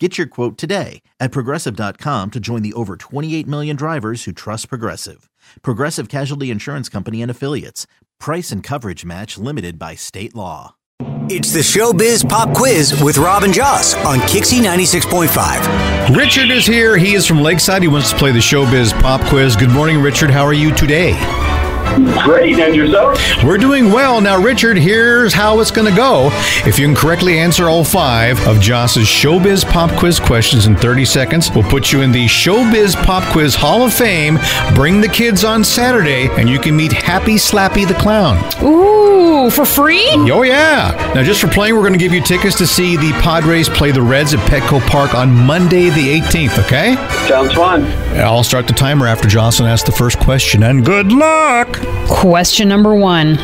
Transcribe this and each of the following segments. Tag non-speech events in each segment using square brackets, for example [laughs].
Get your quote today at progressive.com to join the over 28 million drivers who trust Progressive. Progressive Casualty Insurance Company and Affiliates. Price and coverage match limited by state law. It's the Showbiz Pop Quiz with Robin Joss on KyXy 96.5. Richard is here. He is from Lakeside. He wants to play the Showbiz Pop Quiz. Good morning, Richard. How are you today? Great, and yourself? We're doing well. Now, Richard, here's how it's going to go. If you can correctly answer all five of Joss's Showbiz Pop Quiz questions in 30 seconds, we'll put you in the Showbiz Pop Quiz Hall of Fame. Bring the kids on Saturday, and you can meet Happy Slappy the Clown. Ooh, for free? Oh, yeah. Now, just for playing, we're going to give you tickets to see the Padres play the Reds at Petco Park on Monday, the 18th, okay? Sounds fun. I'll start the timer after Jocelyn asks the first question, and good luck. Question number one.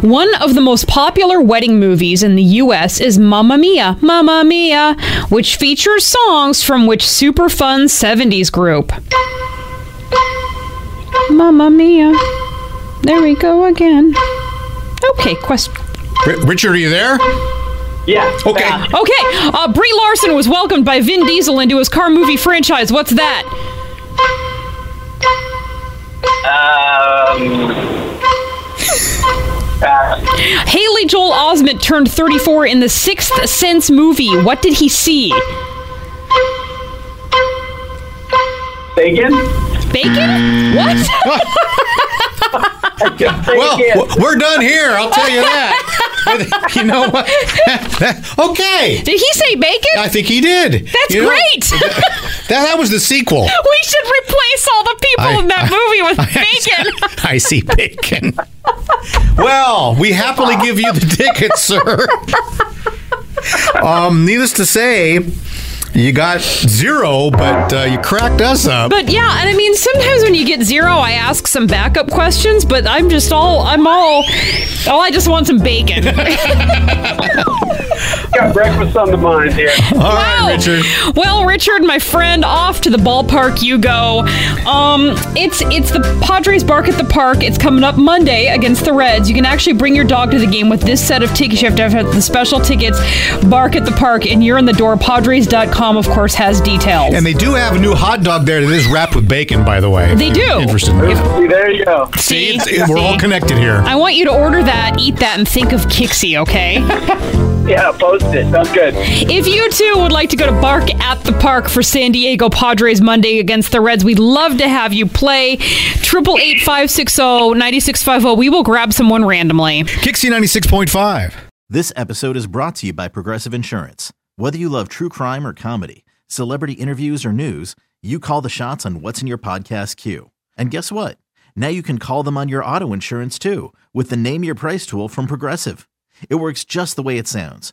One of the most popular wedding movies in the US is Mamma Mia, Mamma Mia, which features songs from which super fun 70s group. Mamma Mia. There we go again. Okay, question. Richard, are you there? Yeah. Okay. Okay, uh, Brie Larson was welcomed by Vin Diesel into his car movie franchise. What's that? Um. pass. Haley Joel Osment turned 34 in the Sixth Sense movie. What did he see? Bacon? Bacon? What? [laughs] Well, w- we're done here. I'll tell you that. [laughs] you know what? [laughs] okay. Did he say bacon? I think he did. That's You know, great. that, that was the sequel. we people I- in that movie with I- bacon. [laughs] I see bacon. [laughs] well, we happily give you the ticket, sir. Um, needless to say, you got zero, but uh, you cracked us up. But yeah, and I mean, sometimes when you get zero, I ask some backup questions, but I'm just all, I'm all, oh, I just want some bacon. [laughs] Got breakfast on the mind here. [laughs] All right, Wow. Richard. Well, Richard, my friend, off to the ballpark you go. Um, it's it's the Padres Bark at the Park. It's coming up Monday against the Reds. You can actually bring your dog to the game with this set of tickets. You have to have the special tickets. Bark at the Park, and you're in the door. Padres.com, of course, has details. And they do have a new hot dog there that is wrapped with bacon, by the way. They do. Interested in there you go. See, See? it's- we're all connected here. I want you to order that, eat that, and think of KyXy, okay? [laughs] Yeah, post it. Sounds good. If you too would like to go to Bark at the Park for San Diego Padres Monday against the Reds, we'd love to have you play. Triple eight five six zero ninety six five zero. We will grab someone randomly. KyXy 96.5. This episode is brought to you by Progressive Insurance. Whether you love true crime or comedy, celebrity interviews or news, you call the shots on what's in your podcast queue. And guess what? Now you can call them on your auto insurance too with the Name Your Price tool from Progressive. It works just the way it sounds.